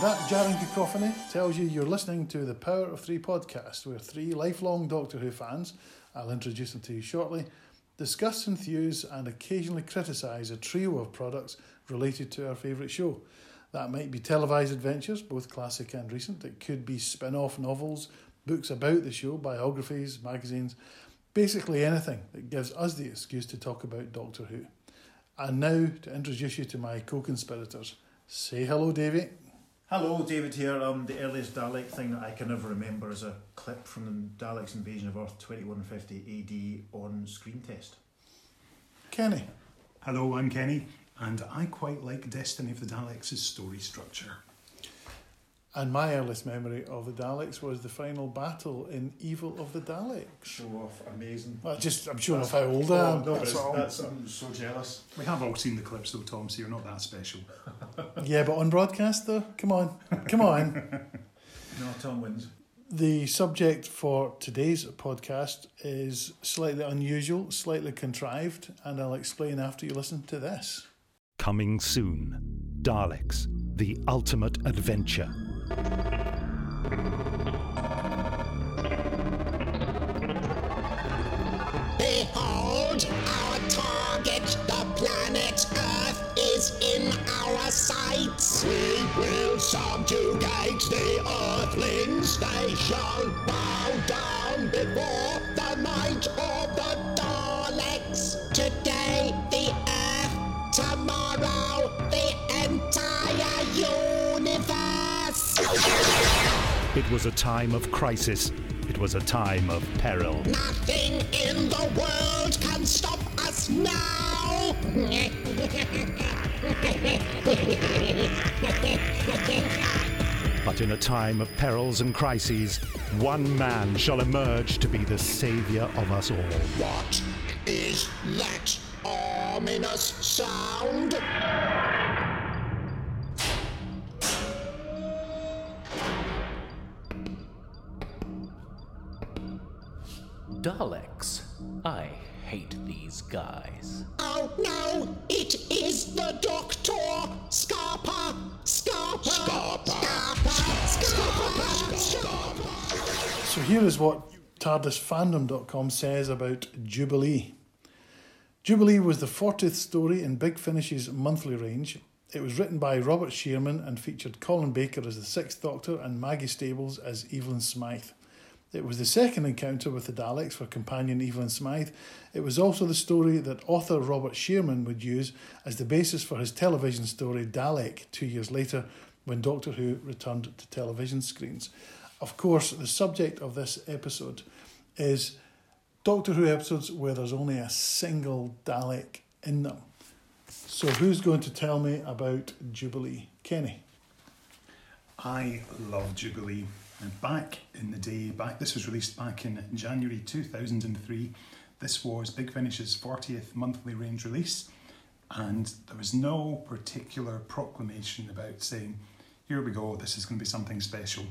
That jarring cacophony tells you you're listening to the Power of Three podcast, where three lifelong Doctor Who fans, I'll introduce them to you shortly, discuss, enthuse, and occasionally criticise a trio of products related to our favourite show. That might be televised adventures, both classic and recent. It could be spin off novels, books about the show, biographies, magazines, basically anything that gives us the excuse to talk about Doctor Who. And now to introduce you to my co conspirators. Say hello, Davey. Hello, David here. Um, the earliest Dalek thing that I can ever remember is a clip from the Daleks' invasion of Earth 2150 AD on screen test. Kenny. Hello, I'm Kenny, and I quite like Destiny of the Daleks' story structure. And my earliest memory of the Daleks was the final battle in Evil of the Daleks. Show off, amazing. Well, just I'm showing off how old I am. no, but That's all. that's, I'm so jealous. We have all seen the clips though, Tom, so you're not that special. Yeah, but on broadcast though, come on, come on. No, Tom wins. The subject for today's podcast is slightly unusual, slightly contrived, and I'll explain after you listen to this. Coming soon Daleks, the ultimate adventure. Behold, our target, the planet Earth, is in our sights. We will subjugate the Earthlings. They shall bow down before the might of the It was a time of crisis. It was a time of peril. Nothing in the world can stop us now. But in a time of perils and crises, one man shall emerge to be the savior of us all. What is that ominous sound? Hate these guys. Oh no, it is the Doctor! Scarpa! Scarpa! Scarpa! Scarpa! Scarpa! Scarpa! So here is what TARDISFandom.com says about Jubilee. Jubilee was the 40th story in Big Finish's monthly range. It was written by Robert Shearman and featured Colin Baker as the Sixth Doctor and Maggie Stables as Evelyn Smythe. It was the second encounter with the Daleks for companion Evelyn Smythe. It was also the story that author Robert Shearman would use as the basis for his television story Dalek two years later when Doctor Who returned to television screens. Of course, the subject of this episode is Doctor Who episodes where there's only a single Dalek in them. So, who's going to tell me about Jubilee? Kenny. I love Jubilee. Back in the day, back this was released back in January 2003. This was Big Finish's 40th monthly range release, and there was no particular proclamation about saying, "Here we go, this is going to be something special."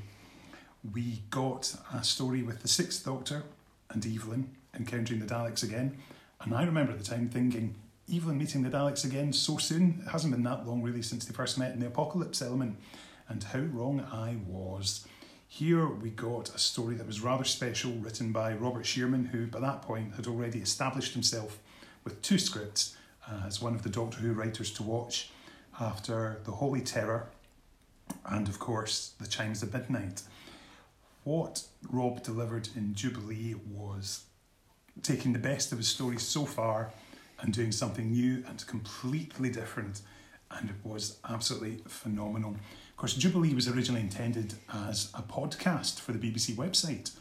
We got a story with the Sixth Doctor and Evelyn encountering the Daleks again, and I remember at the time thinking, Evelyn meeting the Daleks again so soon? It hasn't been that long really since they first met in the Apocalypse element, and how wrong I was. Here we got a story that was rather special, written by Robert Shearman, who by that point had already established himself with two scripts uh, as one of the Doctor Who writers to watch after The Holy Terror and, of course, The Chimes of Midnight. What Rob delivered in Jubilee was taking the best of his stories so far and doing something new and completely different, and it was absolutely phenomenal. Of course, Jubilee was originally intended as a podcast for the BBC website,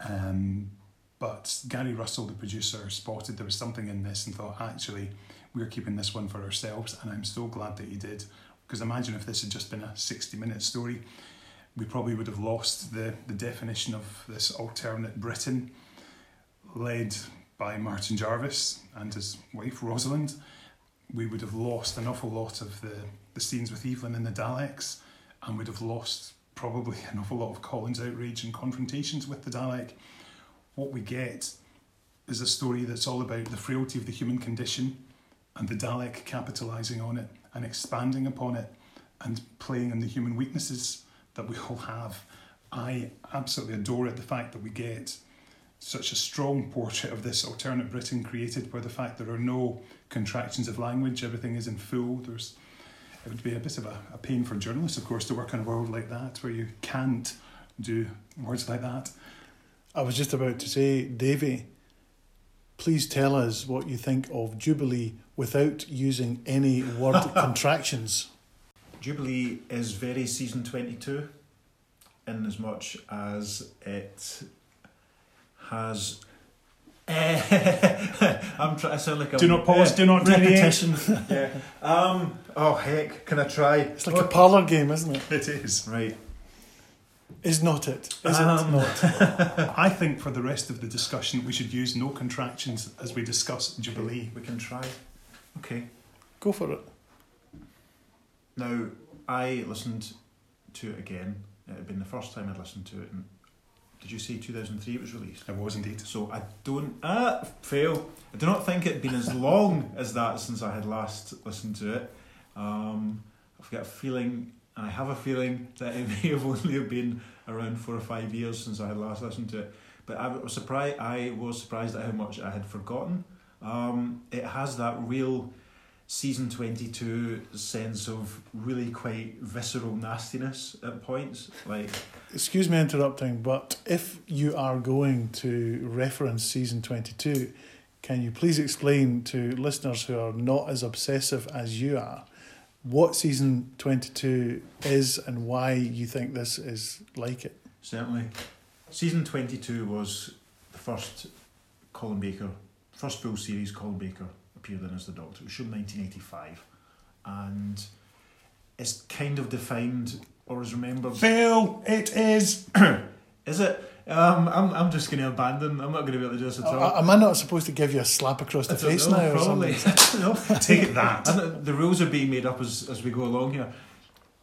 um, but Gary Russell, the producer, spotted there was something in this and thought, actually, we're keeping this one for ourselves, and I'm so glad that he did. Because imagine if this had just been a 60 minute story, we probably would have lost the, the definition of this alternate Britain led by Martin Jarvis and his wife Rosalind. We would have lost an awful lot of the, the scenes with Evelyn and the Daleks and would have lost probably an awful lot of Colin's outrage and confrontations with the Dalek. What we get is a story that's all about the frailty of the human condition and the Dalek capitalising on it and expanding upon it and playing on the human weaknesses that we all have. I absolutely adore it, the fact that we get such a strong portrait of this alternate Britain created by the fact there are no contractions of language, everything is in full. There's it would be a bit of a, a pain for journalists, of course, to work in a world like that where you can't do words like that. I was just about to say, Davy, please tell us what you think of Jubilee without using any word contractions. Jubilee is very season 22 in as much as it has. I'm trying to sound like a Do not pause, do not deviate. repetition. yeah. Um. Oh heck! Can I try? It's like a parlour game, isn't it? It is. right. Is not it? Is Um, it not? I think for the rest of the discussion, we should use no contractions as we discuss Jubilee. We can try. Okay. Go for it. Now I listened to it again. It had been the first time I'd listened to it. And did you say 2003 it was released? It was indeed. So I don't ah fail. I do not think it had been as long as that since I had last listened to it. Um, I've got a feeling, and I have a feeling that it may have only been around four or five years since I had last listened to it. But I was surprised. I was surprised at how much I had forgotten. Um, it has that real season twenty two sense of really quite visceral nastiness at points. Like Excuse me interrupting, but if you are going to reference season 22, can you please explain to listeners who are not as obsessive as you are what season 22 is and why you think this is like it? Certainly. Season 22 was the first Colin Baker, first full series Colin Baker appeared in as the Doctor. It was shown in 1985. And it's kind of defined or is remembered. Phil, it is. Is it? Um, I'm, I'm just going to abandon. I'm not going to be able to do this at all. Uh, Am I not supposed to give you a slap across the face now or probably. something? no. Take that. And the rules are being made up as, as we go along here.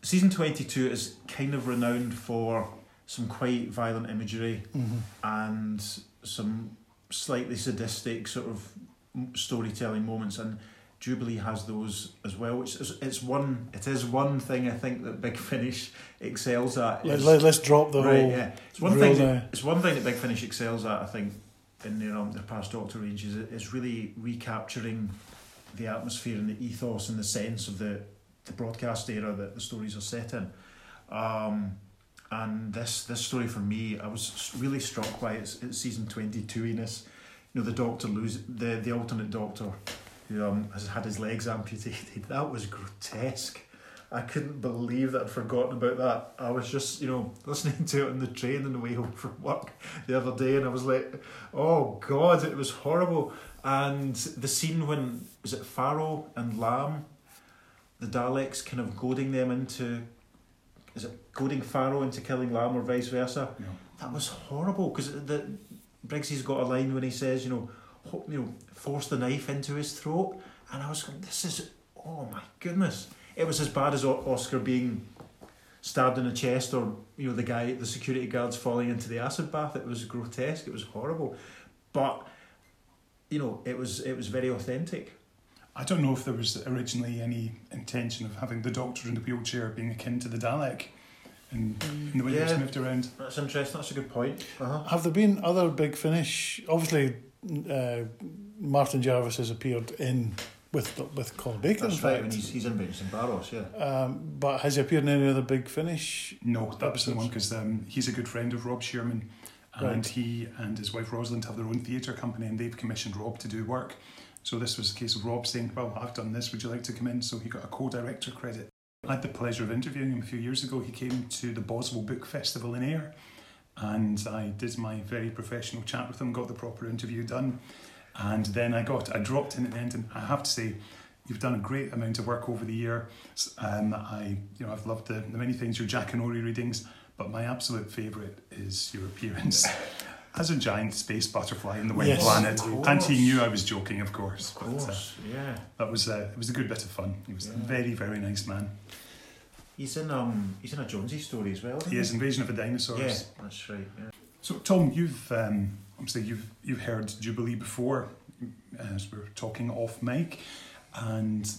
Season 22 is kind of renowned for some quite violent imagery Mhm. and some slightly sadistic sort of storytelling moments and Jubilee has those as well which is it's one it is one thing I think that Big Finish excels at Let, let, us drop the right whole. yeah it's one thing that, it's one thing that Big Finish excels at I think in their um, their past Doctor ranges is really recapturing the atmosphere and the ethos and the sense of the the broadcast era that the stories are set in. Um, and this this story for me, I was really struck by its, its season twenty two iness. You know, the Doctor lose the the alternate Doctor who um, has had his legs amputated. That was grotesque. I couldn't believe that I'd forgotten about that. I was just, you know, listening to it on the train on the way home from work the other day, and I was like, "Oh God, it was horrible." And the scene when was it Farrow and Lamb, the Daleks kind of goading them into, is it goading Farrow into killing Lamb or vice versa? Yeah. That was horrible because the Briggsy's got a line when he says, you know, you know, force the knife into his throat, and I was going, this is, oh my goodness, it was as bad as Oscar being stabbed in the chest, or you know, the guy, the security guards falling into the acid bath. It was grotesque. It was horrible, but you know, it was it was very authentic. I don't know if there was originally any intention of having the Doctor in the wheelchair being akin to the Dalek in, in the way it was Yeah. moved around. That's interesting. That's a good point. Uh-huh. Have there been other big finish? Obviously, uh, Martin Jarvis has appeared in with with Colin Baker. That's in right. fact. When he's he's in Vengeance on Varos, yeah. Um, but has he appeared in any other big finish? No, that was the one because um, he's a good friend of Rob Shearman, and Right. he and his wife Rosalind have their own theatre company, and they've commissioned Rob to do work. So this was a case of Rob saying, "Well, I've done this. Would you like to come in?" So he got a co-director credit. I had the pleasure of interviewing him a few years ago. He came to the Boswell Book Festival in Ayr, and I did my very professional chat with him. Got the proper interview done, and then I got I dropped in at the end, and I have to say. You've done a great amount of work over the year. Um, I, you know, I've loved the, the many things your Jackanory readings, but my absolute favourite is your appearance as a giant space butterfly in the Web Yes. Planet. And he knew I was joking, of course. Of But, uh, course, yeah. that was uh, it was a good bit of fun. He was a very very nice man. He's in um he's in a Jonesy story as well. isn't He is Invasion of the Dinosaurs. Yeah, that's right. Yeah. So, Tom, you've um, obviously you've you've heard Jubilee before, as we are talking off mic, and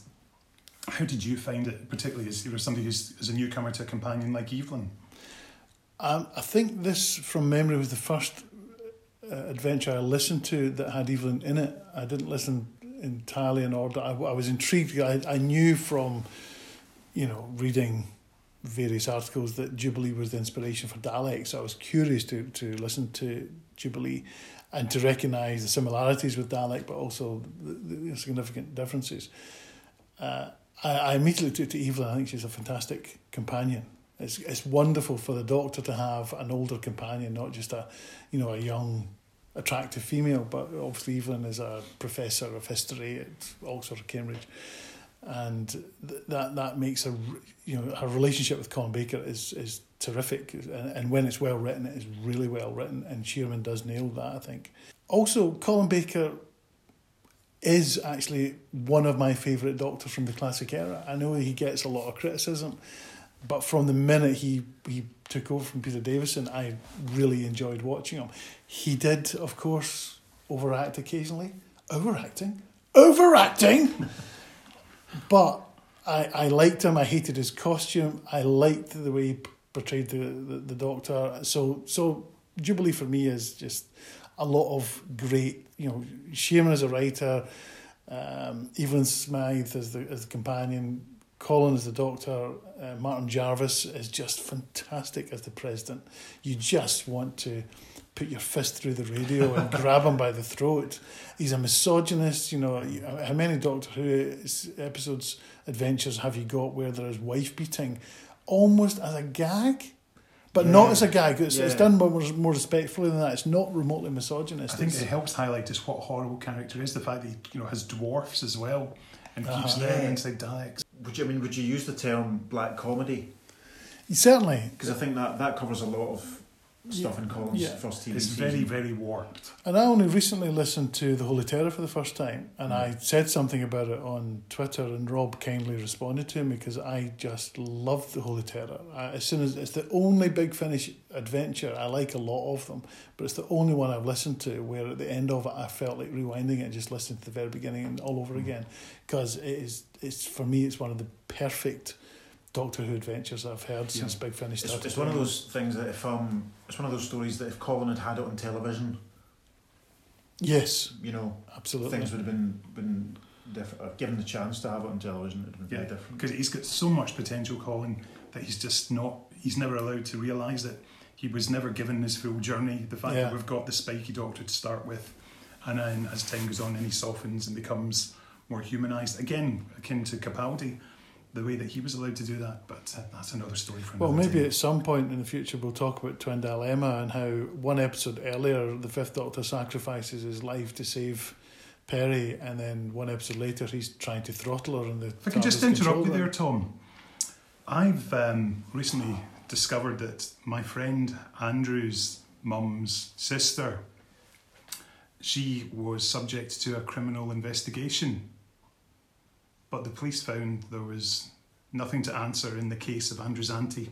how did you find it, particularly as you were somebody who's as a newcomer to a companion like Evelyn? Um, I think this, from memory, was the first uh, adventure I listened to that had Evelyn in it. I didn't listen entirely in order. I, I was intrigued. I, I knew from, you know, reading various articles that Jubilee was the inspiration for Dalek. So I was curious to, to listen to Jubilee and to recognise the similarities with Dalek, but also the, the significant differences. Uh, I, I immediately took to Evelyn. I think she's a fantastic companion. It's it's wonderful for the Doctor to have an older companion, not just a, you know, a young, attractive female. But obviously, Evelyn is a professor of history at Oxford or Cambridge, and th- that that makes her, you know, her relationship with Colin Baker is is terrific, and, and when it's well written, it is really well written, and Shearman does nail that. I think. Also, Colin Baker is actually one of my favourite doctors from the classic era. I know he gets a lot of criticism, but from the minute he, he took over from Peter Davison, I really enjoyed watching him. He did, of course, overact occasionally. Overacting? Overacting! but I, I liked him. I hated his costume. I liked the way he portrayed the, the, the Doctor. So, so Jubilee for me is just a lot of great, you know, Shearman as a writer, um, Evelyn Smythe as the, as the companion, Colin as the doctor, uh, Martin Jarvis is just fantastic as the president. You just want to put your fist through the radio and grab him by the throat. He's a misogynist. You know, how many Doctor Who episodes, adventures have you got where there is wife beating, almost as a gag? But not as a gag. It's, it's done more, more respectfully than that. It's not remotely misogynist. I think It's- it helps highlight just what a horrible character is. The fact that he you know has dwarfs as well and keeps Uh-huh. them Yeah. inside Daleks. Would you I mean would you use the term black comedy? certainly. Because I think that that covers a lot of stuff in Colin's Yeah. first TV It's season. very very warped. And I only recently listened to The Holy Terror for the first time, and I said something about it on Twitter, and Rob kindly responded to me because I just love The Holy Terror. I, as soon as it's the only Big Finish adventure, I like a lot of them, but it's the only one I've listened to where at the end of it I felt like rewinding it and just listening to the very beginning and all over again, because it is it's for me it's one of the perfect Doctor Who adventures I've heard since Big Finish started. it's one of those things that if um it's one of those stories that if Colin had had it on television, Yes, you know, absolutely. things would have been been different. Uh, given the chance to have it on television, it would have been Yeah, very different. because he's got so much potential, Colin, that he's just not. He's never allowed to realise it. He was never given his full journey. The fact Yeah. that we've got the spiky doctor to start with, and then as time goes on, and he softens and becomes more humanised. Again, akin to Capaldi, the way that he was allowed to do that. But uh, that's another story for another Well, maybe day. at some point in the future we'll talk about Twin Dilemma and how one episode earlier the Fifth Doctor sacrifices his life to save Peri, and then one episode later he's trying to throttle her. And the If I can just interrupt you there. Tom. I've um, recently discovered that my friend Andrew's mum's sister, she was subject to a criminal investigation. But the police found there was nothing to answer in the case of Andrew's auntie.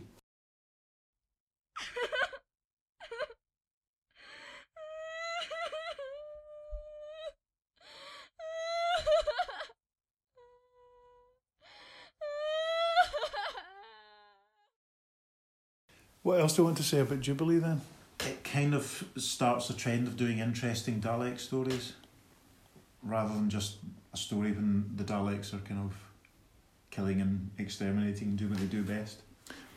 What else do you want to say about Jubilee then? It kind of starts a trend of doing interesting Dalek stories, rather than just a story when the Daleks are kind of killing and exterminating and doing what they do best.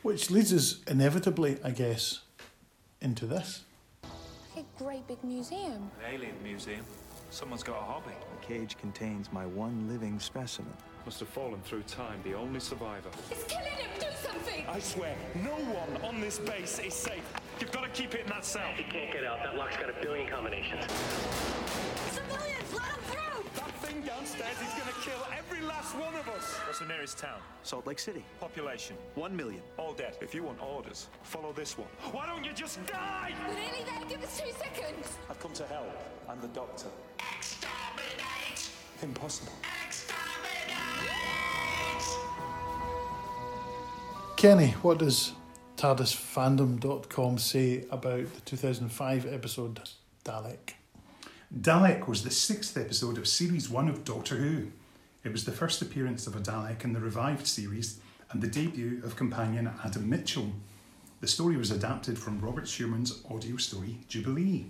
Which leads us inevitably, I guess, into this. A great big museum. An alien museum. Someone's got a hobby. The cage contains my one living specimen. Must have fallen through time, the only survivor. It's killing him! Do something! I swear, no one on this base is safe. You've got to keep it in that cell. He can't get out. That lock's got a billion combinations. Civilians, let him through! That downstairs is going to kill every last one of us. What's the nearest town? Salt Lake City. Population. One million. All dead. If you want orders, follow this one. Why don't you just die? We're nearly there. Give us two seconds. I've come to help. I'm the doctor. Exterminate! Impossible. Exterminate! Kenny, what does TARDISfandom.com say about the 2005 episode Dalek? Dalek was the sixth episode of Series 1 of Doctor Who. It was the first appearance of a Dalek in the revived series and the debut of companion Adam Mitchell. The story was adapted from Robert Shearman's audio story Jubilee.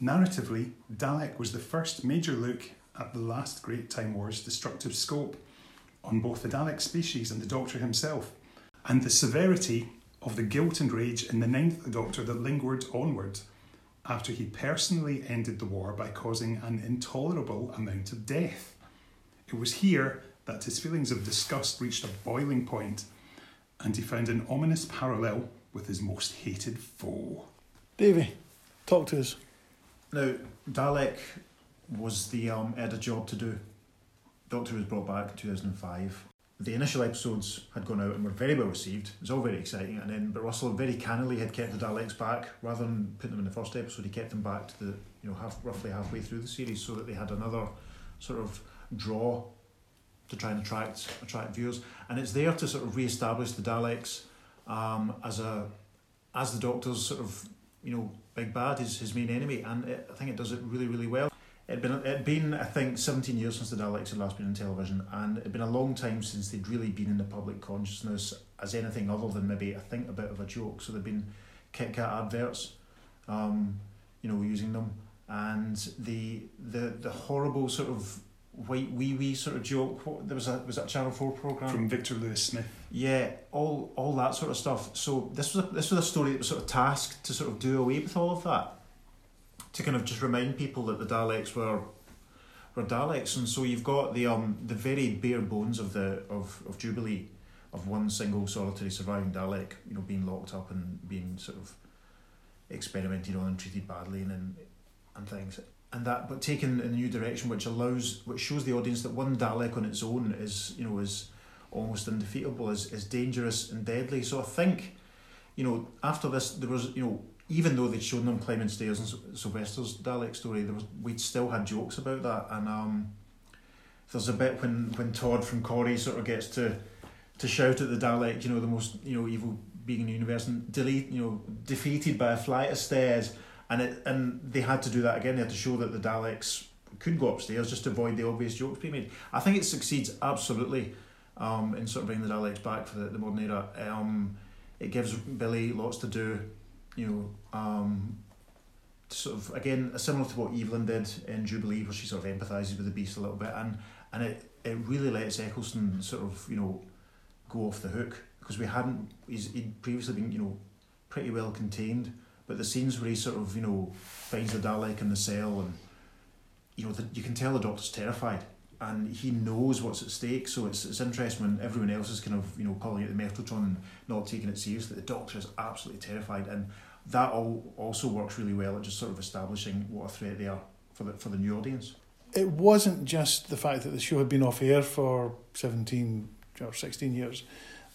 Narratively, Dalek was the first major look at the last Great Time War's destructive scope on both the Dalek species and the Doctor himself, and the severity of the guilt and rage in the Ninth Doctor that lingered onward after he personally ended the war by causing an intolerable amount of death. It was here that his feelings of disgust reached a boiling point, and he found an ominous parallel with his most hated foe. Davy, talk to us. Now, Dalek was the um, had a job to do. Doctor was brought back in 2005. The initial episodes had gone out and were very well received. It was all very exciting. And then, but Russell very cannily had kept the Daleks back rather than putting them in the first episode. He kept them back to the you know half roughly halfway through the series so that they had another sort of draw to try and attract attract viewers. And it's there to sort of re-establish the Daleks um, as a as the Doctor's sort of you know big bad, his his main enemy. And it, I think it does it really really well. It'd been, it'd been, I think, 17 years since the Daleks had last been on television, and it'd been a long time since they'd really been in the public consciousness as anything other than maybe, I think, a bit of a joke. So they'd been Kit Kat adverts, um, you know, using them, and the the the horrible sort of white wee wee sort of joke. What, there was a was that a Channel Four program From Victor Lewis Smith. yeah, all all that sort of stuff. So this was a, this was a story that was sort of tasked to sort of do away with all of that, to kind of just remind people that the Daleks were were Daleks, and so you've got the um the very bare bones of the of of Jubilee, of one single solitary surviving Dalek, you know, being locked up and being sort of experimented on and treated badly and and, and things. And that, but taken in a new direction, which allows, which shows the audience that one Dalek on its own is, you know, is almost undefeatable, is, is dangerous and deadly. So I think, you know, after this, there was, you know, even though they'd shown them climbing stairs in Sylvester's Dalek story, there was we'd still had jokes about that. And um, there's a bit when, when Todd from Corrie sort of gets to to shout at the Dalek, you know, the most you know evil being in the universe, and delete, you know, defeated by a flight of stairs. And it and they had to do that again. They had to show that the Daleks could go upstairs just to avoid the obvious jokes being made. I think it succeeds absolutely um, in sort of bringing the Daleks back for the, the modern era. Um, it gives Billie lots to do, you know, um, sort of again similar to what Evelyn did in Jubilee, where she sort of empathises with the beast a little bit, and and it, it really lets Eccleston sort of you know go off the hook because we hadn't he's he'd previously been you know pretty well contained, but the scenes where he sort of you know finds the Dalek in the cell and you know the, you can tell the Doctor's terrified and he knows what's at stake. So it's it's interesting when everyone else is kind of you know calling it the Metaltron and not taking it seriously. The Doctor is absolutely terrified, and that all also works really well at just sort of establishing what a threat they are for the for the new audience. It wasn't just the fact that the show had been off air for 17 or 16 years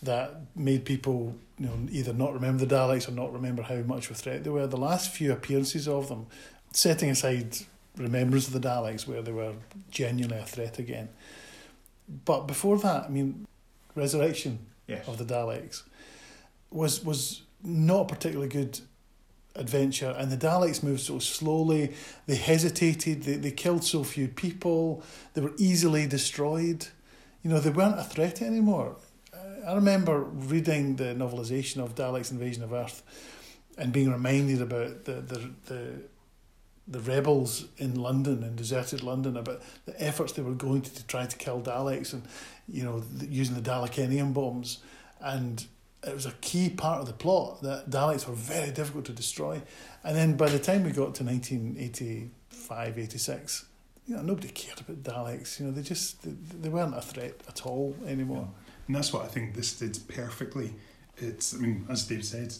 that made people you know either not remember the Daleks or not remember how much of a threat they were. The last few appearances of them, setting aside remembrance of the Daleks where they were genuinely a threat again. But before that, I mean, Resurrection Yes. of the Daleks was was not particularly good adventure and the Daleks moved so slowly, they hesitated, they, they killed so few people, they were easily destroyed. You know, they weren't a threat anymore. I remember reading the novelization of Daleks Invasion of Earth and being reminded about the the the the rebels in London in deserted London about the efforts they were going to, to try to kill Daleks and you know using the Dalekanium bombs and it was a key part of the plot that Daleks were very difficult to destroy. And then by the time we got to 1985 86 you know nobody cared about Daleks you know they just they, they weren't a threat at all anymore. And that's what I think this did perfectly. It's, I mean, as Dave said,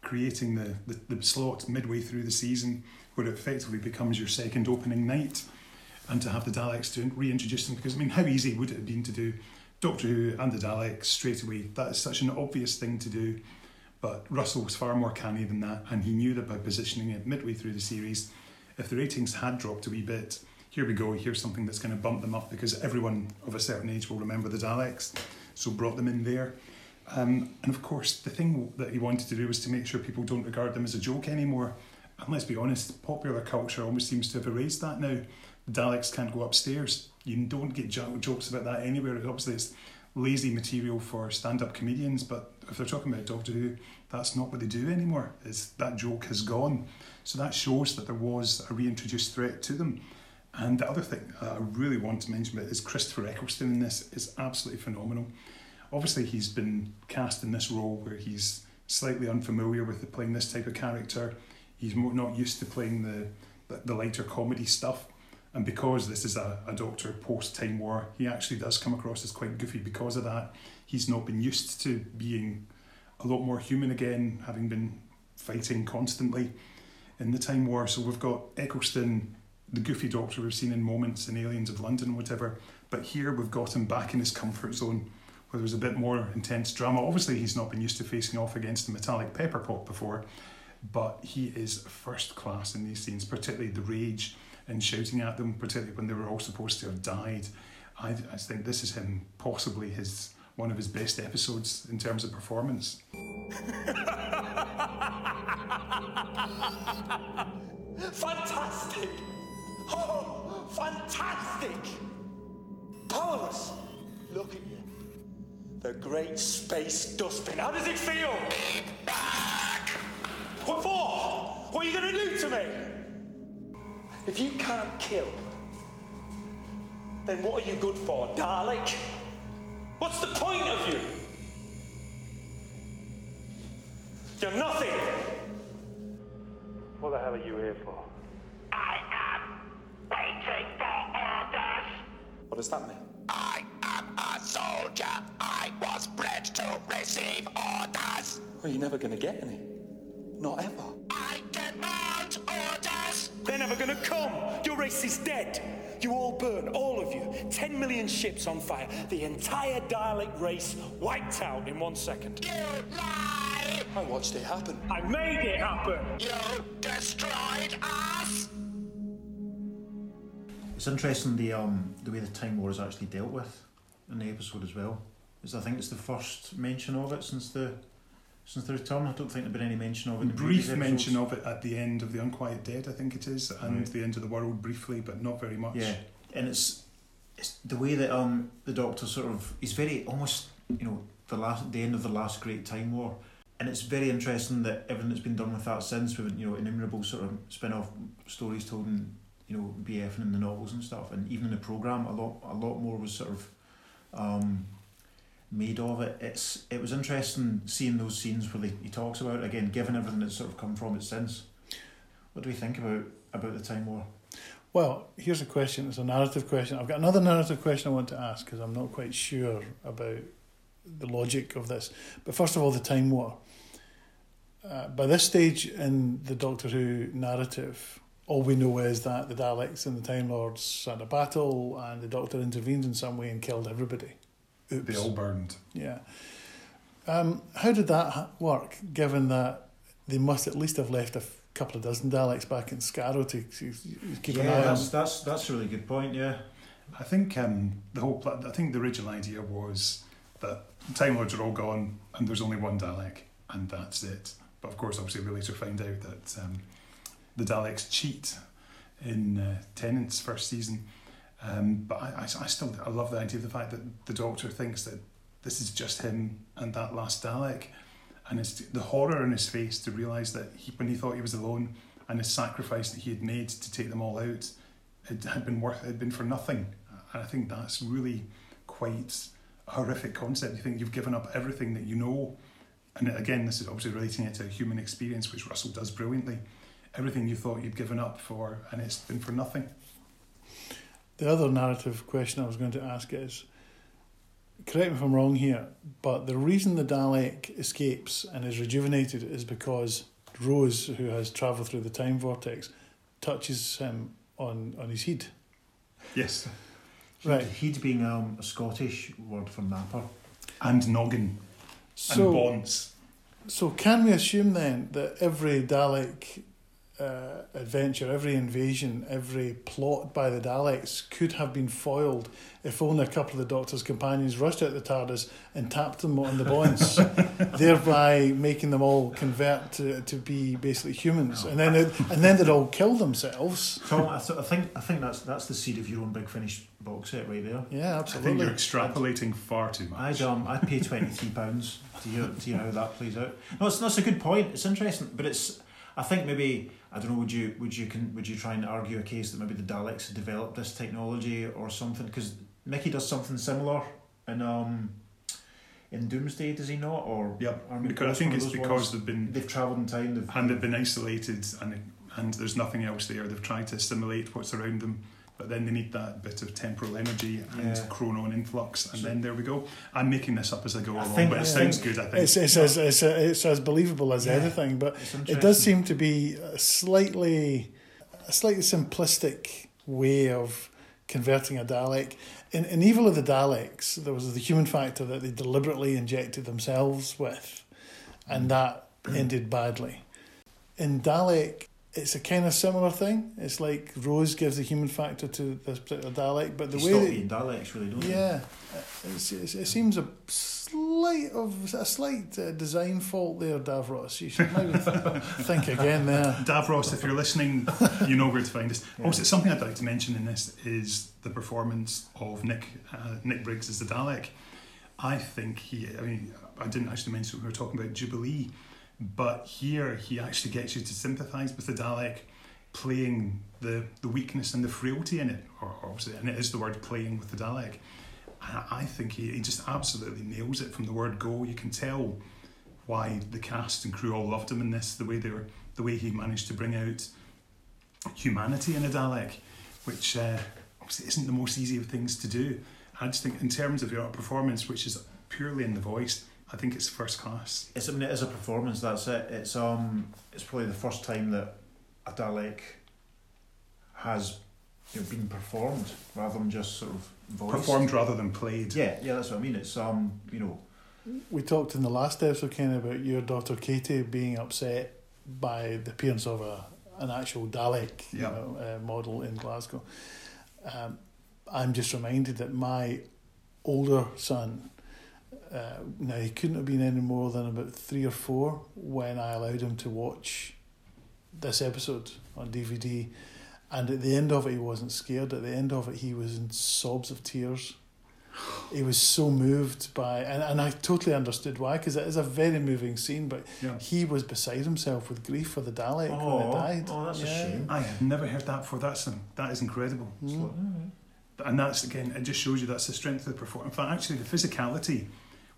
creating the, the, the slot midway through the season where it effectively becomes your second opening night and to have the Daleks to reintroduce them because, I mean, how easy would it have been to do Doctor Who and the Daleks straight away? That is such an obvious thing to do. But Russell was far more canny than that, and he knew that by positioning it midway through the series, if the ratings had dropped a wee bit, here we go, here's something that's going to bump them up because everyone of a certain age will remember the Daleks. So brought them in there. Um, and of course, the thing that he wanted to do was to make sure people don't regard them as a joke anymore. And let's be honest, popular culture almost seems to have erased that now. The Daleks can't go upstairs. You don't get jo- jokes about that anywhere. Obviously, it's lazy material for stand-up comedians, but if they're talking about Doctor Who, that's not what they do anymore. Is that joke has gone. So that shows that there was a reintroduced threat to them. And the other thing I really want to mention about is Christopher Eccleston in this is absolutely phenomenal. Obviously, he's been cast in this role where he's slightly unfamiliar with playing this type of character. He's not used to playing the the, the lighter comedy stuff. And because this is a, a doctor post Time War, he actually does come across as quite goofy because of that. He's not been used to being a lot more human again, having been fighting constantly in the Time War. So we've got Eccleston, the goofy doctor we've seen in moments in Aliens of London, whatever. But here we've got him back in his comfort zone where there's a bit more intense drama. Obviously, he's not been used to facing off against the metallic pepperpot before, but he is first class in these scenes, particularly the rage and shouting at them, particularly when they were all supposed to have died. I, I think this is him, possibly his one of his best episodes in terms of performance. Fantastic! Oh, fantastic! Powerless! Look at you. The great space dustbin. How does it feel? Back! What for? What are you going to do to me? If you can't kill, then what are you good for, Dalek? What's the point of you? You're nothing! What the hell are you here for? I am waiting for orders. What does that mean? I am a soldier. I was bred to receive orders. Well, you're never going to get any. Not ever. I demand orders. They're never gonna come. Your race is dead. You all burn, all of you. Ten million ships on fire. The entire Dalek race wiped out in one second. You lie. I watched it happen. I made it happen. You destroyed us. It's interesting the um the way the Time War is actually dealt with in the episode as well. Is I think it's the first mention of it since the since the return. I don't think there's been any mention of it. Brief mention of it at the end of the Unquiet Dead, I think it is, and Right. the end of the world briefly, but not very much. Yeah, and it's it's the way that um the Doctor sort of he's very almost you know the last the end of the last great Time War, and it's very interesting that everything that's been done with that since with you know innumerable sort of spin off stories told in you know BF and in the novels and stuff, and even in the program a lot a lot more was sort of um made of it. It's it was interesting seeing those scenes where they, he talks about it again, given everything that's sort of come from it since. What do we think about about the Time War? Well, here's a question. It's a narrative question. I've got another narrative question I want to ask because I'm not quite sure about the logic of this. But first of all, the Time War. Uh, by this stage in the Doctor Who narrative, all we know is that the Daleks and the Time Lords had a battle and the Doctor intervened in some way and killed everybody. Oops. They all burned. Yeah. Um, how did that work, given that they must at least have left a f- couple of dozen Daleks back in Skaro to to keep an eye yeah, on? that's, that's that's a really good point. Yeah. I think um, the whole. Pla- I think the original idea was that Time Lords are all gone and there's only one Dalek and that's it. But of course, obviously, we later find out that um, the Daleks cheat in uh, Tennant's first season. Um, but I, I, I still I love the idea of the fact that the Doctor thinks that this is just him and that last Dalek, and it's the horror in his face to realise that he, when he thought he was alone and his sacrifice that he had made to take them all out, it had been worth it had been for nothing. And I think that's really quite a horrific concept. You think you've given up everything that you know, and again, this is obviously relating it to a human experience, which Russell does brilliantly. Everything you thought you'd given up for, and it's been for nothing. The other narrative question I was going to ask is correct me if I'm wrong here, but the reason the Dalek escapes and is rejuvenated is because Rose, who has travelled through the time vortex, touches him on, on his head. Yes. Right. He'd being um, a Scottish word for napper. And noggin. So, and bonds. So can we assume then that every Dalek uh, adventure, every invasion, every plot by the Daleks could have been foiled if only a couple of the Doctor's companions rushed out the TARDIS and tapped them on the bonds, thereby making them all convert to, to be basically humans, and then it, and then they'd all kill themselves. Tom, I, th- I think I think that's that's the seed of your own Big Finish box set right there. Yeah, absolutely. I think you're extrapolating far too much. I'd um I'd pay twenty three pounds to hear to hear how that plays out. No, it's that's a good point. It's interesting, but it's I think maybe I don't know. Would you would you can would you try and argue a case that maybe the Daleks developed this technology or something? Because Mickey does something similar in um in Doomsday, does he not? Or Army because I think it's because ones? they've been they've travelled in time. They've and they've been isolated and and there's nothing else there. They've tried to assimilate what's around them, but then they need that bit of temporal energy and Yeah. chronon influx, and then there we go. I'm making this up as I go along, but it sounds good. I think It's, it's, as, it's, it's as believable as anything, but it does seem to be a slightly, a slightly simplistic way of converting a Dalek. In, in Evil of the Daleks, there was the human factor that they deliberately injected themselves with, and that ended badly. In Dalek, it's a kind of similar thing. It's like Rose gives the human factor to this particular Dalek, but the they way stop that being Daleks, really, don't yeah, it's, it's, it seems a slight of a slight uh, design fault there, Davros. You should maybe think again there. Davros, if you're listening, you know where to find us. Also, something I'd like to mention in this is the performance of Nick uh, Nick Briggs as the Dalek. I think he. I mean, I didn't actually mention we were talking about Jubilee, but here he actually gets you to sympathise with the Dalek, playing the the weakness and the frailty in it, or obviously, and it is the word playing with the Dalek. I, think he, he just absolutely nails it from the word go. You can tell why the cast and crew all loved him in this. The way they were, the way he managed to bring out humanity in a Dalek, which uh, obviously isn't the most easy of things to do. I just think, in terms of your performance, which is purely in the voice, I think it's first class. It's I mean, it is a performance. That's it. It's um, it's probably the first time that a Dalek has you know, been performed rather than just sort of voiced. Performed rather than played. Yeah, yeah, that's what I mean. It's um, you know, We talked in the last episode, Ken, about your daughter Katie being upset by the appearance of a an actual Dalek you know, uh, model in Glasgow. Um, I'm just reminded that my older son, uh, now he couldn't have been any more than about three or four when I allowed him to watch this episode on DVD. And at the end of it, he wasn't scared. At the end of it, he was in sobs of tears. He was so moved by, and, and I totally understood why, because it is a very moving scene. But Yeah. he was beside himself with grief for the Dalek when Oh, it died. oh, that's a shame. I have never heard that before. That's that is incredible. And that's again, it just shows you that's the strength of the performance. In fact, actually, the physicality,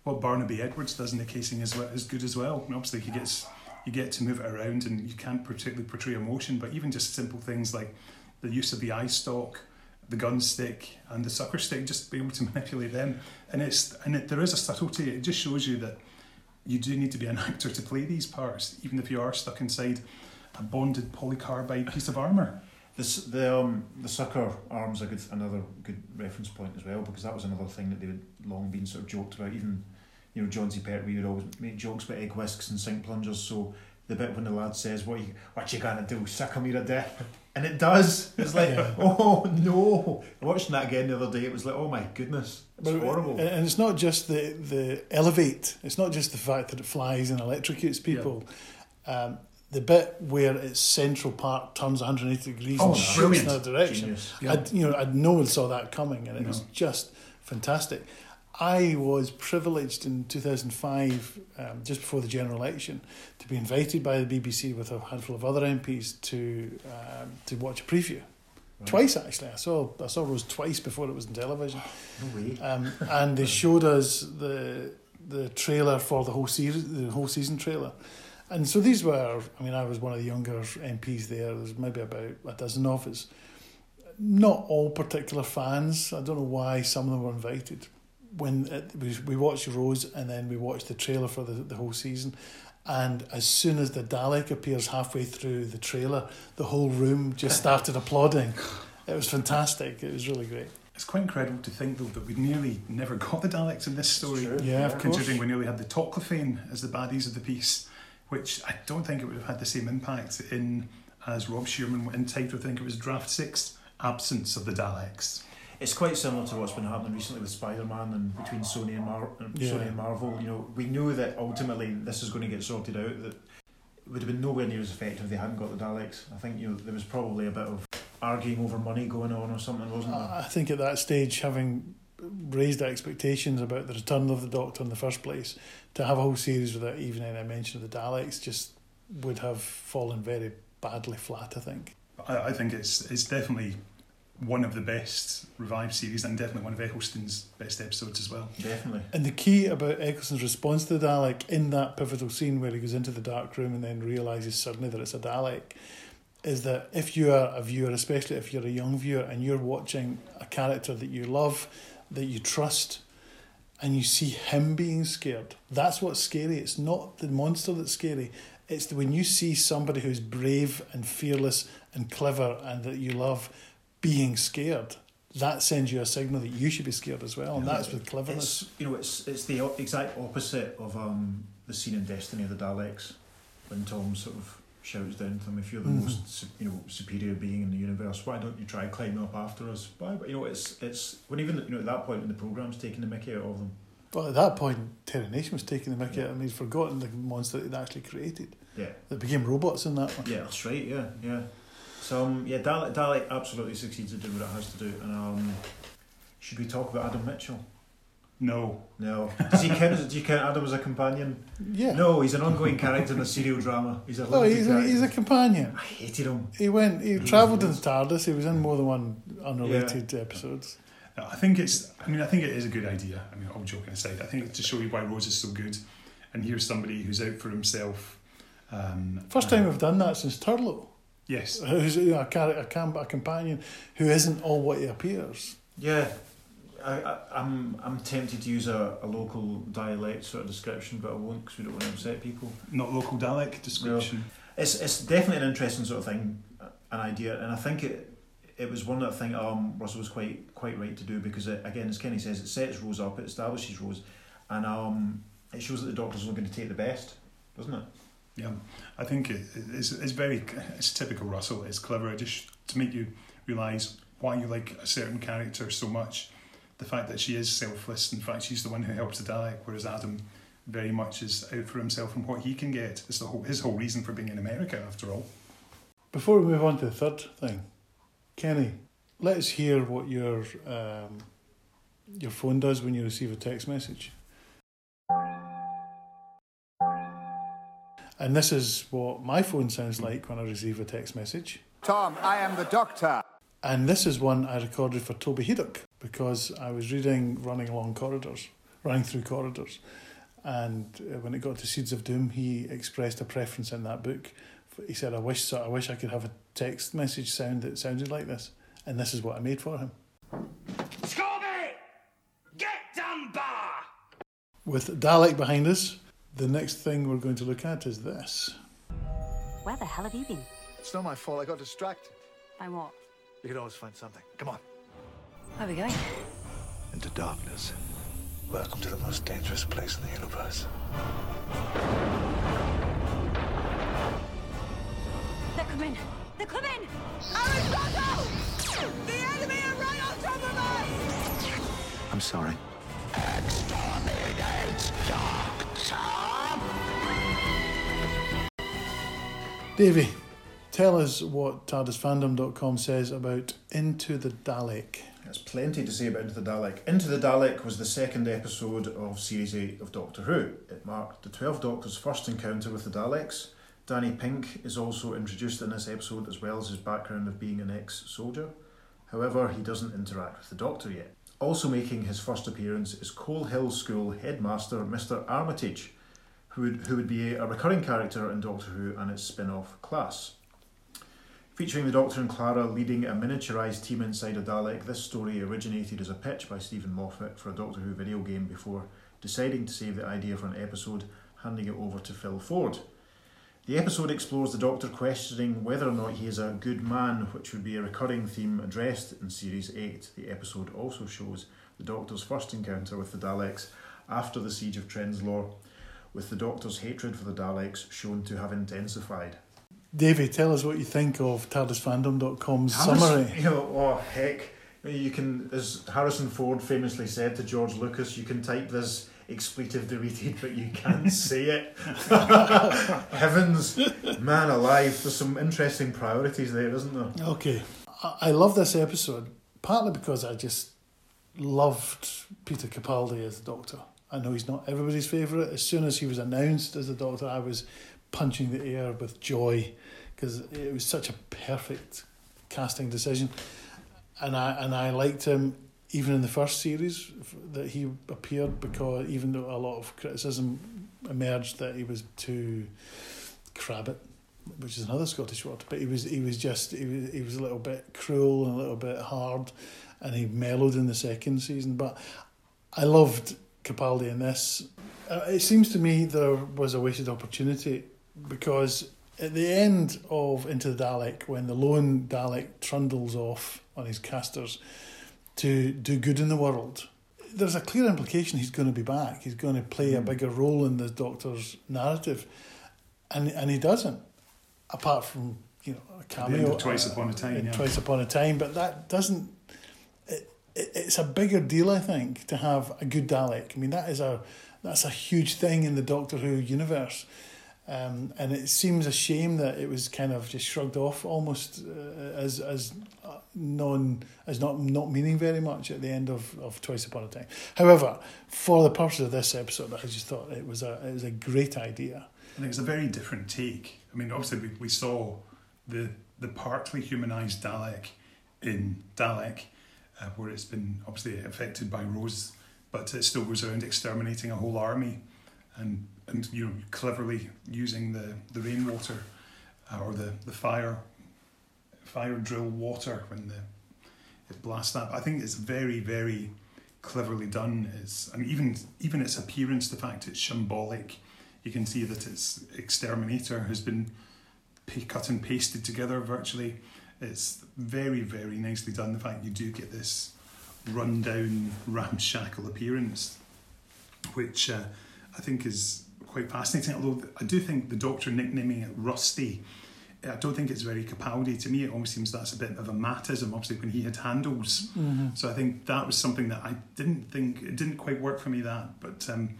what Barnaby Edwards does in the casing is is good as well. Obviously, he gets you get to move it around, and you can't particularly portray emotion. But even just simple things like the use of the eye stalk, the gun stick, and the sucker stick, just be able to manipulate them, and it's and it, there is a subtlety. It just shows you that you do need to be an actor to play these parts, even if you are stuck inside a bonded polycarbide piece of armour. This the um the sucker arms a good another good reference point as well because that was another thing that they had long been sort of joked about. Even you know John C. Pertwee would always make jokes about egg whisks and sink plungers. So the bit when the lad says, "What you what you gonna do? Suck a me to death?" and it does. It's like, Yeah. oh no! Watching that again the other day, it was like, oh my goodness, it's But- horrible. And and it's not just the, the elevate, it's not just the fact that it flies and electrocutes people. Um, the bit where its central part turns 180 degrees Oh, and shoots in that direction. Yeah. I'd, you know, I'd, no one saw that coming, and it was just fantastic. I was privileged in 2005, um, just before the general election, to be invited by the BBC with a handful of other MPs to um, to watch a preview. Twice actually, I saw I saw Rose twice before it was on television. no way. Um, and they showed us the the trailer for the whole series, the whole season trailer. And so these were, I mean, I was one of the younger MPs there. There's maybe about a dozen of us. Not all particular fans. I don't know why some of them were invited. When it, we, we watched Rose and then we watched the trailer for the, the whole season. And as soon as the Dalek appears halfway through the trailer, the whole room just started applauding. It was fantastic. It was really great. It's quite incredible to think, though, that we nearly never got the Daleks in this story. Yeah, of course. Considering we nearly had the Toclafane as the baddies of the piece, which I don't think it would have had the same impact in as Rob Shearman entitled, I think it was draft six, Absence of the Daleks. It's quite similar to what's been happening recently with Spider-Man and between Sony and Mar- Yeah. Sony and Marvel. You know, we knew that ultimately this is going to get sorted out. That it would have been nowhere near as effective if they hadn't got the Daleks. I think you know there was probably a bit of arguing over money going on or something, wasn't there? I think at that stage, having raised expectations about the return of the Doctor in the first place, to have a whole series without even any mention of the Daleks just would have fallen very badly flat, I think. I, I think it's it's definitely one of the best revived series and definitely one of Eccleston's best episodes as well. Definitely. And the key about Eccleston's response to the Dalek in that pivotal scene where he goes into the dark room and then realizes suddenly that it's a Dalek is that if you are a viewer, especially if you're a young viewer and you're watching a character that you love, that you trust, and you see him being scared, that's what's scary. It's not the monster that's scary. It's the, when you see somebody who's brave and fearless and clever and that you love being scared. That sends you a signal that you should be scared as well, and know, that's with cleverness. You know, it's it's the exact opposite of um, the scene in Destiny of the Daleks when Tom sort of shouts down to them, "If you're the Mhm. most you know superior being in the universe, why don't you try climbing up after us?" Why? But you know, it's it's when even you know at that point when the program's taking the Mickey out of them. But at that point, Terry Nation was taking the mickey out and he'd forgotten the monster he'd actually created. Yeah. That became robots in that one. Yeah, that's right. Yeah, yeah. So um, yeah, Dalek, Dalek absolutely succeeds at doing what it has to do. And um, should we talk about Adam Mitchell? No. No. Does he count? as- Do you count Adam as a companion? Yeah. No, he's an ongoing character in a serial drama. He's a Oh, he's a, he's a companion. I hated him. He went, he He travelled in the was- TARDIS, he was in more than one unrelated episodes. I think it's. I mean, I think it is a good idea. I mean, all joking aside, I think it's to show you why Rose is so good, and here's somebody who's out for himself. Um, First time we've done that since Turlough. Yes. Who's you a, char- a, cam- a companion who isn't all what he appears. Yeah, I, I, I'm I'm tempted to use a, a local dialect sort of description, but I won't because we don't want to upset people. Not local dialect description. It's it's definitely an interesting sort of thing, an idea, and I think it it was one that I think um, Russell was quite quite right to do because it, again, as Kenny says, it sets Rose up, it establishes Rose, and um, it shows that the Doctor's only going to take the best, doesn't it? Yeah, I think it, it's, it's very it's typical Russell. It's clever just to make you realise why you like a certain character so much. The fact that she is selfless. In fact, she's the one who helps the Dalek, whereas Adam very much is out for himself and what he can get. It's the whole, his whole reason for being in America, after all. Before we move on to the third thing, Kenny, let us hear what your um, your phone does when you receive a text message. And this is what my phone sounds like when I receive a text message. Tom, I am the doctor. And this is one I recorded for Toby Hadoke because I was reading Running Along Corridors, running through corridors. And uh, when it got to Seeds of Doom, he expressed a preference in that book. He said, I wish, so, I wish I could have a text message sound that sounded like this. And this is what I made for him. Scorby! Get down, bar! With Dalek behind us, the next thing we're going to look at is this. Where the hell have you been? It's not my fault. I got distracted. By what? You can always find something. Come on. Where are we going? Into darkness. Welcome to the most dangerous place in the universe. They're coming! They're coming! Aristotle! The enemy are right on top of us! I'm sorry. Exterminate Doctor! Davey, tell us what TARDISfandom.com says about Into the Dalek. There's plenty to say about Into the Dalek. Into the Dalek was the second episode of Series 8 of Doctor Who. It marked the 12th Doctor's first encounter with the Daleks. Danny Pink is also introduced in this episode as well as his background of being an ex soldier. However, he doesn't interact with the Doctor yet. Also making his first appearance is Coal Hill School headmaster Mr. Armitage, who would, who would be a recurring character in Doctor Who and its spin off Class. Featuring the Doctor and Clara leading a miniaturised team inside a Dalek, this story originated as a pitch by Steven Moffat for a Doctor Who video game before deciding to save the idea for an episode, handing it over to Phil Ford. The episode explores the Doctor questioning whether or not he is a good man, which would be a recurring theme addressed in Series 8. The episode also shows the Doctor's first encounter with the Daleks after the Siege of Trenzalore, with the Doctor's hatred for the Daleks shown to have intensified. Davey, tell us what you think of TARDISFandom.com's Harris- summary. You know, oh heck, you can, as Harrison Ford famously said to George Lucas, you can type this expletive deleted, but you can't say it. Heavens, man alive! There's some interesting priorities there, isn't there? Okay. I I love this episode, partly because I just loved Peter Capaldi as the Doctor. I know he's not everybody's favourite. As soon as he was announced as the Doctor, I was punching the air with joy because it was such a perfect casting decision. And I and I liked him even in the first series that he appeared because even though a lot of criticism emerged that he was too crabbit, which is another Scottish word, but he was he was just he was, he was a little bit cruel and a little bit hard, and he mellowed in the second season. But I loved Capaldi in this. Uh, it seems to me there was a wasted opportunity because at the end of Into the Dalek, when the lone Dalek trundles off on his casters to do good in the world, there's a clear implication he's going to be back. He's going to play a mm. bigger role in the Doctor's narrative, and and he doesn't, apart from you know a At the end cameo. Twice uh, Upon a Time, yeah. Twice Upon a Time, but that doesn't. It, it, it's a bigger deal, I think, to have a good Dalek. I mean, that is a that's a huge thing in the Doctor Who universe. Um, and it seems a shame that it was kind of just shrugged off almost uh, as as uh, non as not not meaning very much at the end of, of Twice Upon a Time. However, for the purpose of this episode, I just thought it was a it was a great idea. And it's a very different take. I mean, obviously, we, we saw the the partly humanized Dalek in Dalek, uh, where it's been obviously affected by Rose, but it still goes around exterminating a whole army, and and you know cleverly using the the rainwater uh, or the the fire fire drill water when the it blasts that. I think it's very very cleverly done. It's and even even its appearance, the fact it's symbolic, you can see that its exterminator has been cut and pasted together virtually. It's very very nicely done. The fact you do get this rundown ramshackle appearance, which uh, I think is quite fascinating. Although I do think the Doctor nicknaming it Rusty. I don't think it's very Capaldi. To me, it almost seems that's a bit of a Mattism, obviously, when he had handles. Mhm. So I think that was something that I didn't think, it didn't quite work for me that. But um,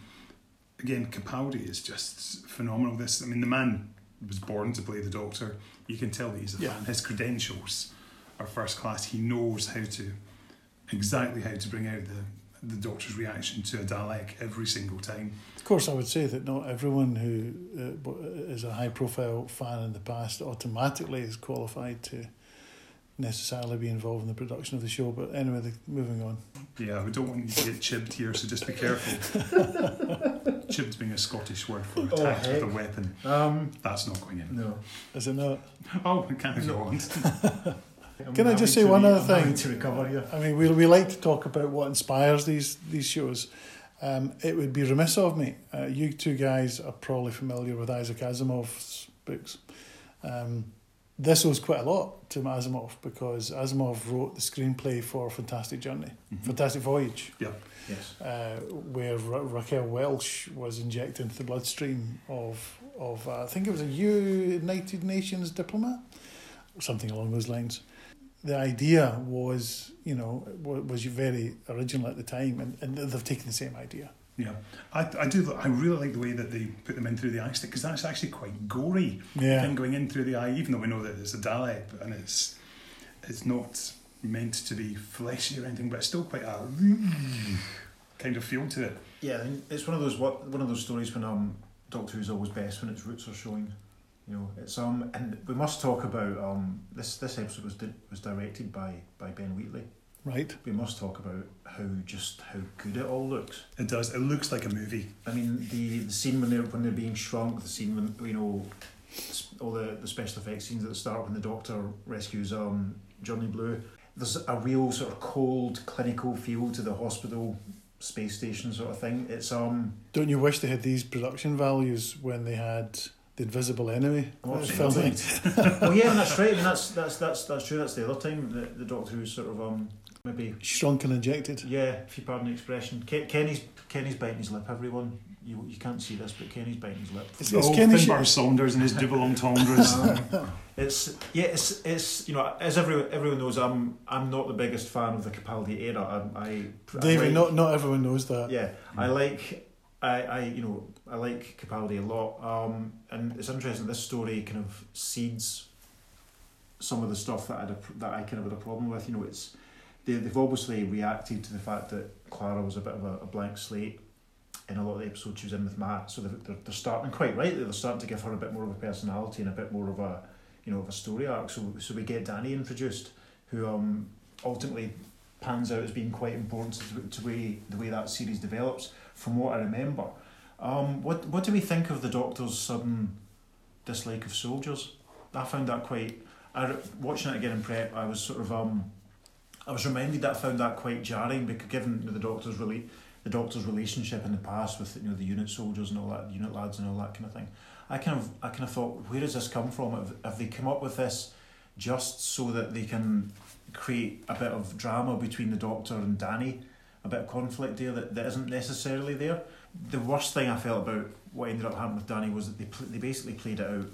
again, Capaldi is just phenomenal. This, I mean, the man was born to play the Doctor. You can tell that he's a Yeah. fan. His credentials are first class. He knows how to, exactly how to bring out the, the Doctor's reaction to a Dalek every single time. Of course, I would say that not everyone who uh, is a high profile fan in the past automatically is qualified to necessarily be involved in the production of the show. But anyway, the, moving on. Yeah, we don't want you to get chibbed here, so just be careful. chibbed being a Scottish word for Oh, attacked with a weapon. Um, That's not going in. No. Is it not? Oh, we can't go on. Can I just say one re- other I'm thing? to recover here. I mean, we we like to talk about what inspires these these shows. Um, it would be remiss of me. Uh, you two guys are probably familiar with Isaac Asimov's books. Um, this owes quite a lot to Asimov because Asimov wrote the screenplay for Fantastic Journey, Fantastic Voyage. Yeah. Yes. Uh, where Ra- Raquel Welch was injected into the bloodstream of of uh, I think it was a United Nations diplomat, something along those lines. The idea was, you know, wa- was very original at the time, and, and they've taken the same idea. Yeah, I, I do. I really like the way that they put them in through the eye stick because that's actually quite gory. Yeah. Them going in through the eye, even though we know that it's a Dalek and it's it's not meant to be fleshy or anything, but it's still quite a kind of feel to it. Yeah, it's one of those what one of those stories when um Doctor Who's always best when its roots are showing. You know, it's um and we must talk about um this this episode was di- was directed by by Ben Wheatley. Right. We must talk about how just how good it all looks. It does. It looks like a movie. I mean, the the scene when they're when they're being shrunk, the scene when you know all the, the special effects scenes at the start when the Doctor rescues um Journey Blue. There's a real sort of cold clinical feel to the hospital space station sort of thing. It's um Don't you wish they had these production values when they had the Invisible Enemy Oh, uh, filming? well, yeah, and that's right. I mean, that's that's that's that's true. That's the other time that the Doctor Who sort of um maybe shrunk and injected. Yeah, if you pardon the expression. Ke- Kenny's Kenny's biting his lip. Everyone, you you can't see this, but Kenny's biting his lip. It's- it's Kenny Finbar Sh- Saunders and his double entendres. It's yeah, it's it's you know as everyone everyone knows, I'm I'm not the biggest fan of the Capaldi era. I, I I David, like- not not everyone knows that. Yeah, I like I, I you know I like Capaldi a lot. Um, and it's interesting. This story kind of seeds some of the stuff that I that I kind of had a problem with. You know, it's they they've obviously reacted to the fact that Clara was a bit of a, a blank slate in a lot of the episodes she was in with Matt. So they're, they're, starting quite right. They're starting to give her a bit more of a personality and a bit more of a you know of a story arc. So so we get Danny introduced, who um ultimately pans out as being quite important to, to way the way that series develops. From what I remember, um, what what do we think of the Doctor's sudden dislike of soldiers? I found that quite. I watching it again in prep, I was sort of um, I was reminded that I found that quite jarring because given the Doctor's really the Doctor's relationship in the past with you know the unit soldiers and all that unit lads and all that kind of thing, I kind of I kind of thought where does this come from? Have, have they come up with this just so that they can create a bit of drama between the Doctor and Danny, bit of conflict there that, that isn't necessarily there. The worst thing I felt about what ended up happening with Danny was that they pl- they basically played it out,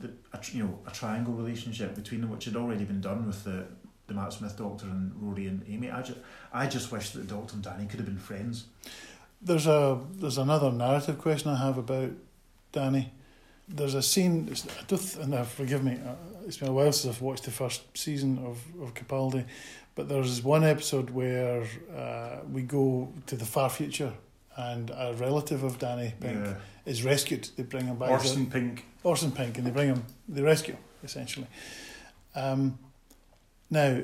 the, a, you know a triangle relationship between them, which had already been done with the the Matt Smith Doctor and Rory and Amy. I just I just wish that the Doctor and Danny could have been friends. There's a there's another narrative question I have about Danny. There's a scene. I don't. th- Now, forgive me. uh, It's been a while since I've watched the first season of of Capaldi, but there's one episode where uh, we go to the far future, and a relative of Danny Pink Yeah. is rescued. They bring him back. Orson Pink. Orson Pink, and they bring him. They rescue essentially. Um, now,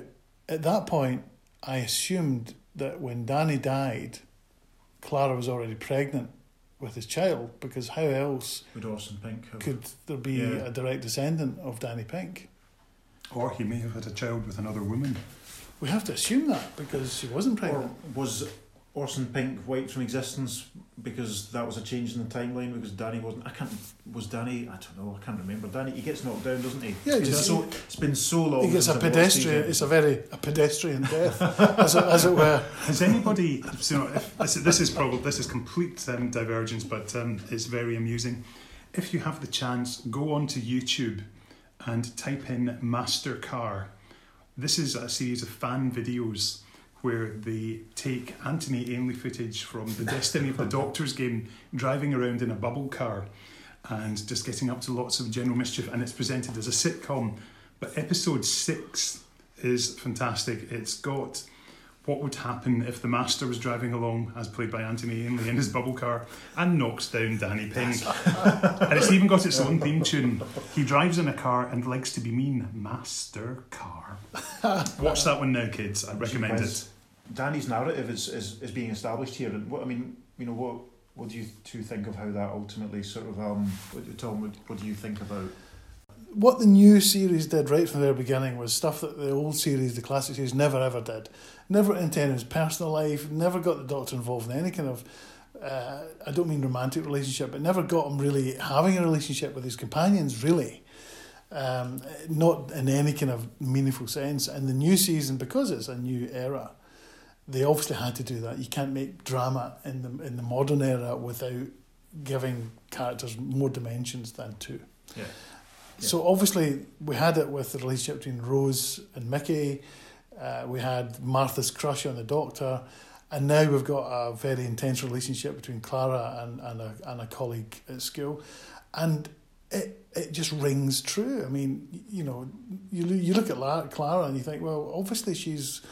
at that point, I assumed that when Danny died, Clara was already pregnant with his child because how else Would Orson Pink have, could there be Yeah. a direct descendant of Danny Pink? Or he may have had a child with another woman. We have to assume that because she wasn't or pregnant. was Orson Pink wiped from existence because that was a change in the timeline because Danny wasn't. I can't. Was Danny? I don't know. I can't remember. Danny. He gets knocked down, doesn't he? Yeah, he it's, does. so, it's been so long. He gets a since I've watched pedestrian. It's a very a pedestrian death, as it, as it were. Has anybody? So if, this, this is probably this is complete um, divergence, but um, it's very amusing. If you have the chance, go onto YouTube and type in Master Car. This is a series of fan videos where they take Anthony Ainley footage from the Destiny of the Doctors game, driving around in a bubble car and just getting up to lots of general mischief, and it's presented as a sitcom. But episode six is fantastic. It's got what would happen if the Master was driving along, as played by Anthony Ainley, in his bubble car and knocks down Danny Pink. and it's even got its own theme tune. He drives in a car and likes to be mean. Master Car. Watch that one now, kids. I recommend it. Danny's narrative is, is, is being established here, and what I mean, you know, what what do you two think of how that ultimately sort of um, what, Tom, what, what do you think about? what the new series did right from the very beginning was stuff that the old series, the classic series, never ever did. Never intended his personal life, never got the Doctor involved in any kind of, uh, I don't mean romantic relationship, but never got him really having a relationship with his companions, really. Um, not in any kind of meaningful sense. And the new season, because it's a new era, they obviously had to do that. You can't make drama in the in the modern era without giving characters more dimensions than two. Yeah. So obviously we had it with the relationship between Rose and Mickey. Uh, we had Martha's crush on the Doctor, and now we've got a very intense relationship between Clara and and a and a colleague at school, and it it just rings true. I mean, you know, you you look at Clara and you think, well, obviously she's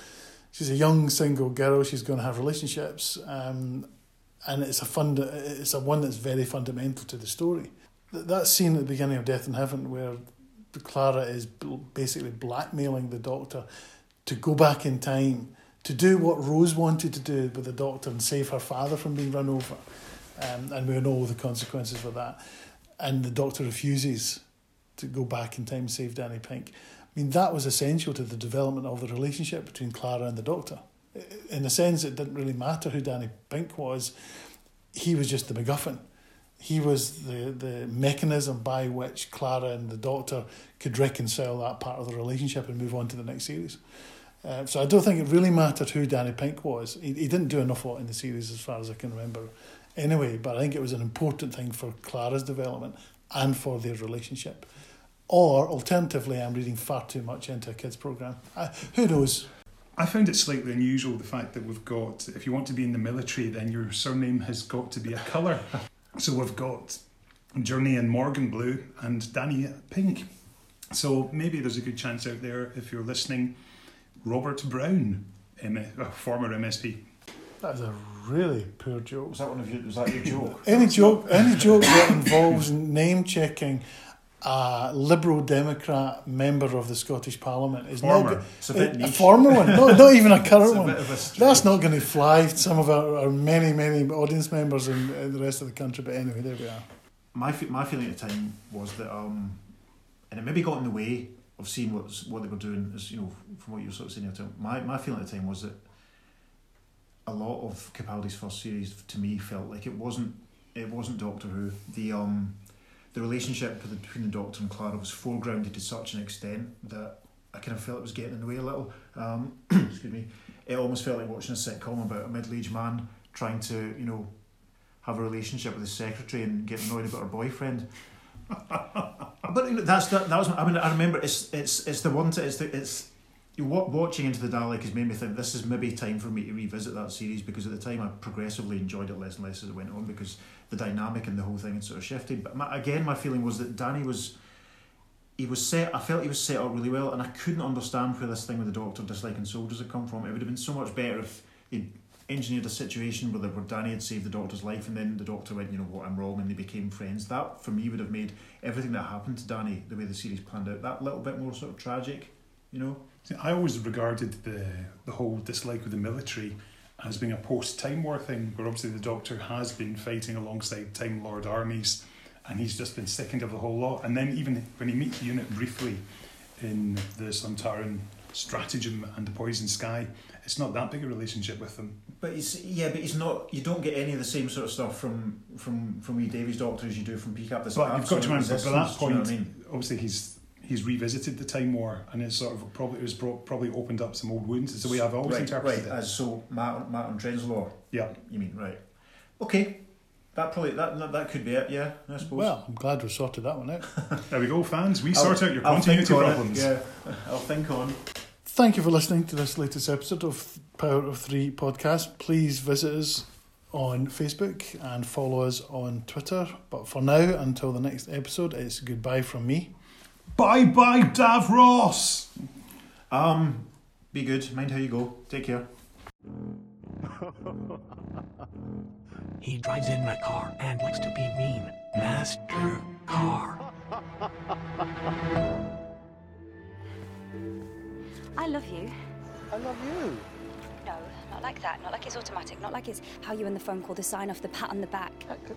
she's a young single girl. She's going to have relationships, um, and it's a fund. It's a one that's very fundamental to the story. Th- That scene at the beginning of Death in Heaven, where Clara is basically blackmailing the Doctor to go back in time to do what Rose wanted to do with the Doctor and save her father from being run over, um, and we know the consequences for that. And the Doctor refuses to go back in time and save Danny Pink. I mean, that was essential to the development of the relationship between Clara and the Doctor. In a sense, it didn't really matter who Danny Pink was. He was just the MacGuffin. He was the, the mechanism by which Clara and the Doctor could reconcile that part of the relationship and move on to the next series. Uh, so I don't think it really mattered who Danny Pink was. He, he didn't do enough in the series as far as I can remember. Anyway, but I think it was an important thing for Clara's development and for their relationship. Or alternatively, I'm reading far too much into a kids program. Who knows? I found it slightly unusual the fact that we've got, if you want to be in the military, then your surname has got to be a colour. so we've got Journey and Morgan Blue and Danny Pink. So maybe there's a good chance out there if you're listening. Robert Brown, M- uh, former MSP. That is a really poor joke. Was that one of you? Was that your joke? Any joke, any joke that involves name checking a Liberal Democrat member of the Scottish Parliament is Former. not It's a bit a, former one, no, not even a current It's a one. bit of a. That's not going to fly with some of our, our many, many audience members in, in the rest of the country. But anyway, there we are. my my feeling at the time was that um, and it maybe got in the way of seeing what's what they were doing as you know from what you were sort of saying. My my feeling at the time was that a lot of Capaldi's first series to me felt like it wasn't it wasn't Doctor Who. The um the relationship between the Doctor and Clara was foregrounded to such an extent that I kind of felt it was getting in the way a little. Um, excuse me. It almost felt like watching a sitcom about a middle-aged man trying to, you know, have a relationship with his secretary and get annoyed about her boyfriend. But that's that, that was I mean I remember it's it's it's the one to, it's the it's watching into the Dalek has made me think this is maybe time for me to revisit that series because at the time I progressively enjoyed it less and less as it went on because the dynamic and the whole thing had sort of shifted. But my, again, my feeling was that Danny was he was set. I felt he was set up really well, and I couldn't understand where this thing with the Doctor disliking soldiers had come from. It would have been so much better if he'd engineered a situation where, where Danny had saved the Doctor's life, and then the Doctor went, you know what, I'm wrong, and they became friends. That for me would have made everything that happened to Danny, the way the series planned out, that little bit more sort of tragic. You know, I always regarded the the whole dislike of the military as being a post Time War thing, where obviously the Doctor has been fighting alongside Time Lord armies, and he's just been sickened of the whole lot. And then even when he meets the unit briefly in the Sontaran stratagem and the Poison Sky, it's not that big a relationship with them. But he's yeah, but he's not. You don't get any of the same sort of stuff from from from Wee Davies Doctor as you do from PCAP. This But you've got to absolute remember, by that resistance, do you know point, I mean? obviously he's he's revisited the Time War, and it's sort of probably it was pro- probably opened up some old wounds. It's the way I've always right, interpreted right. it. As so, Matt, Matt and Trenzalore. Yeah. You mean right? Okay, that probably that that, that could be it. Yeah, I suppose. Well, I'm glad we sorted that one out. There we go, fans. We I'll- sort out your continuity think on it, problems. Yeah, I'll think on. Thank you for listening to this latest episode of Power of Three podcast. Please visit us on Facebook and follow us on Twitter. But for now, until the next episode, it's goodbye from me. Bye bye, Davros. Um, be good. Mind how you go. Take care. He drives in my car and likes to be mean. Master car. I love you. I love you. No, not like that. Not like it's automatic. Not like it's how you and the phone call the sign off the pat on the back.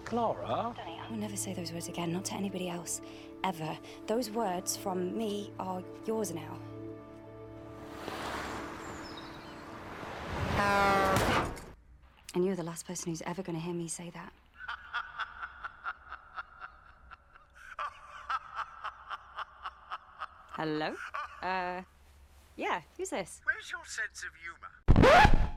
Clara? Danny, I will never say those words again. Not to anybody else. Ever. Those words from me are yours now. And you're the last person who's ever going to hear me say that. Hello? Uh, yeah, who's this? Where's your sense of humour?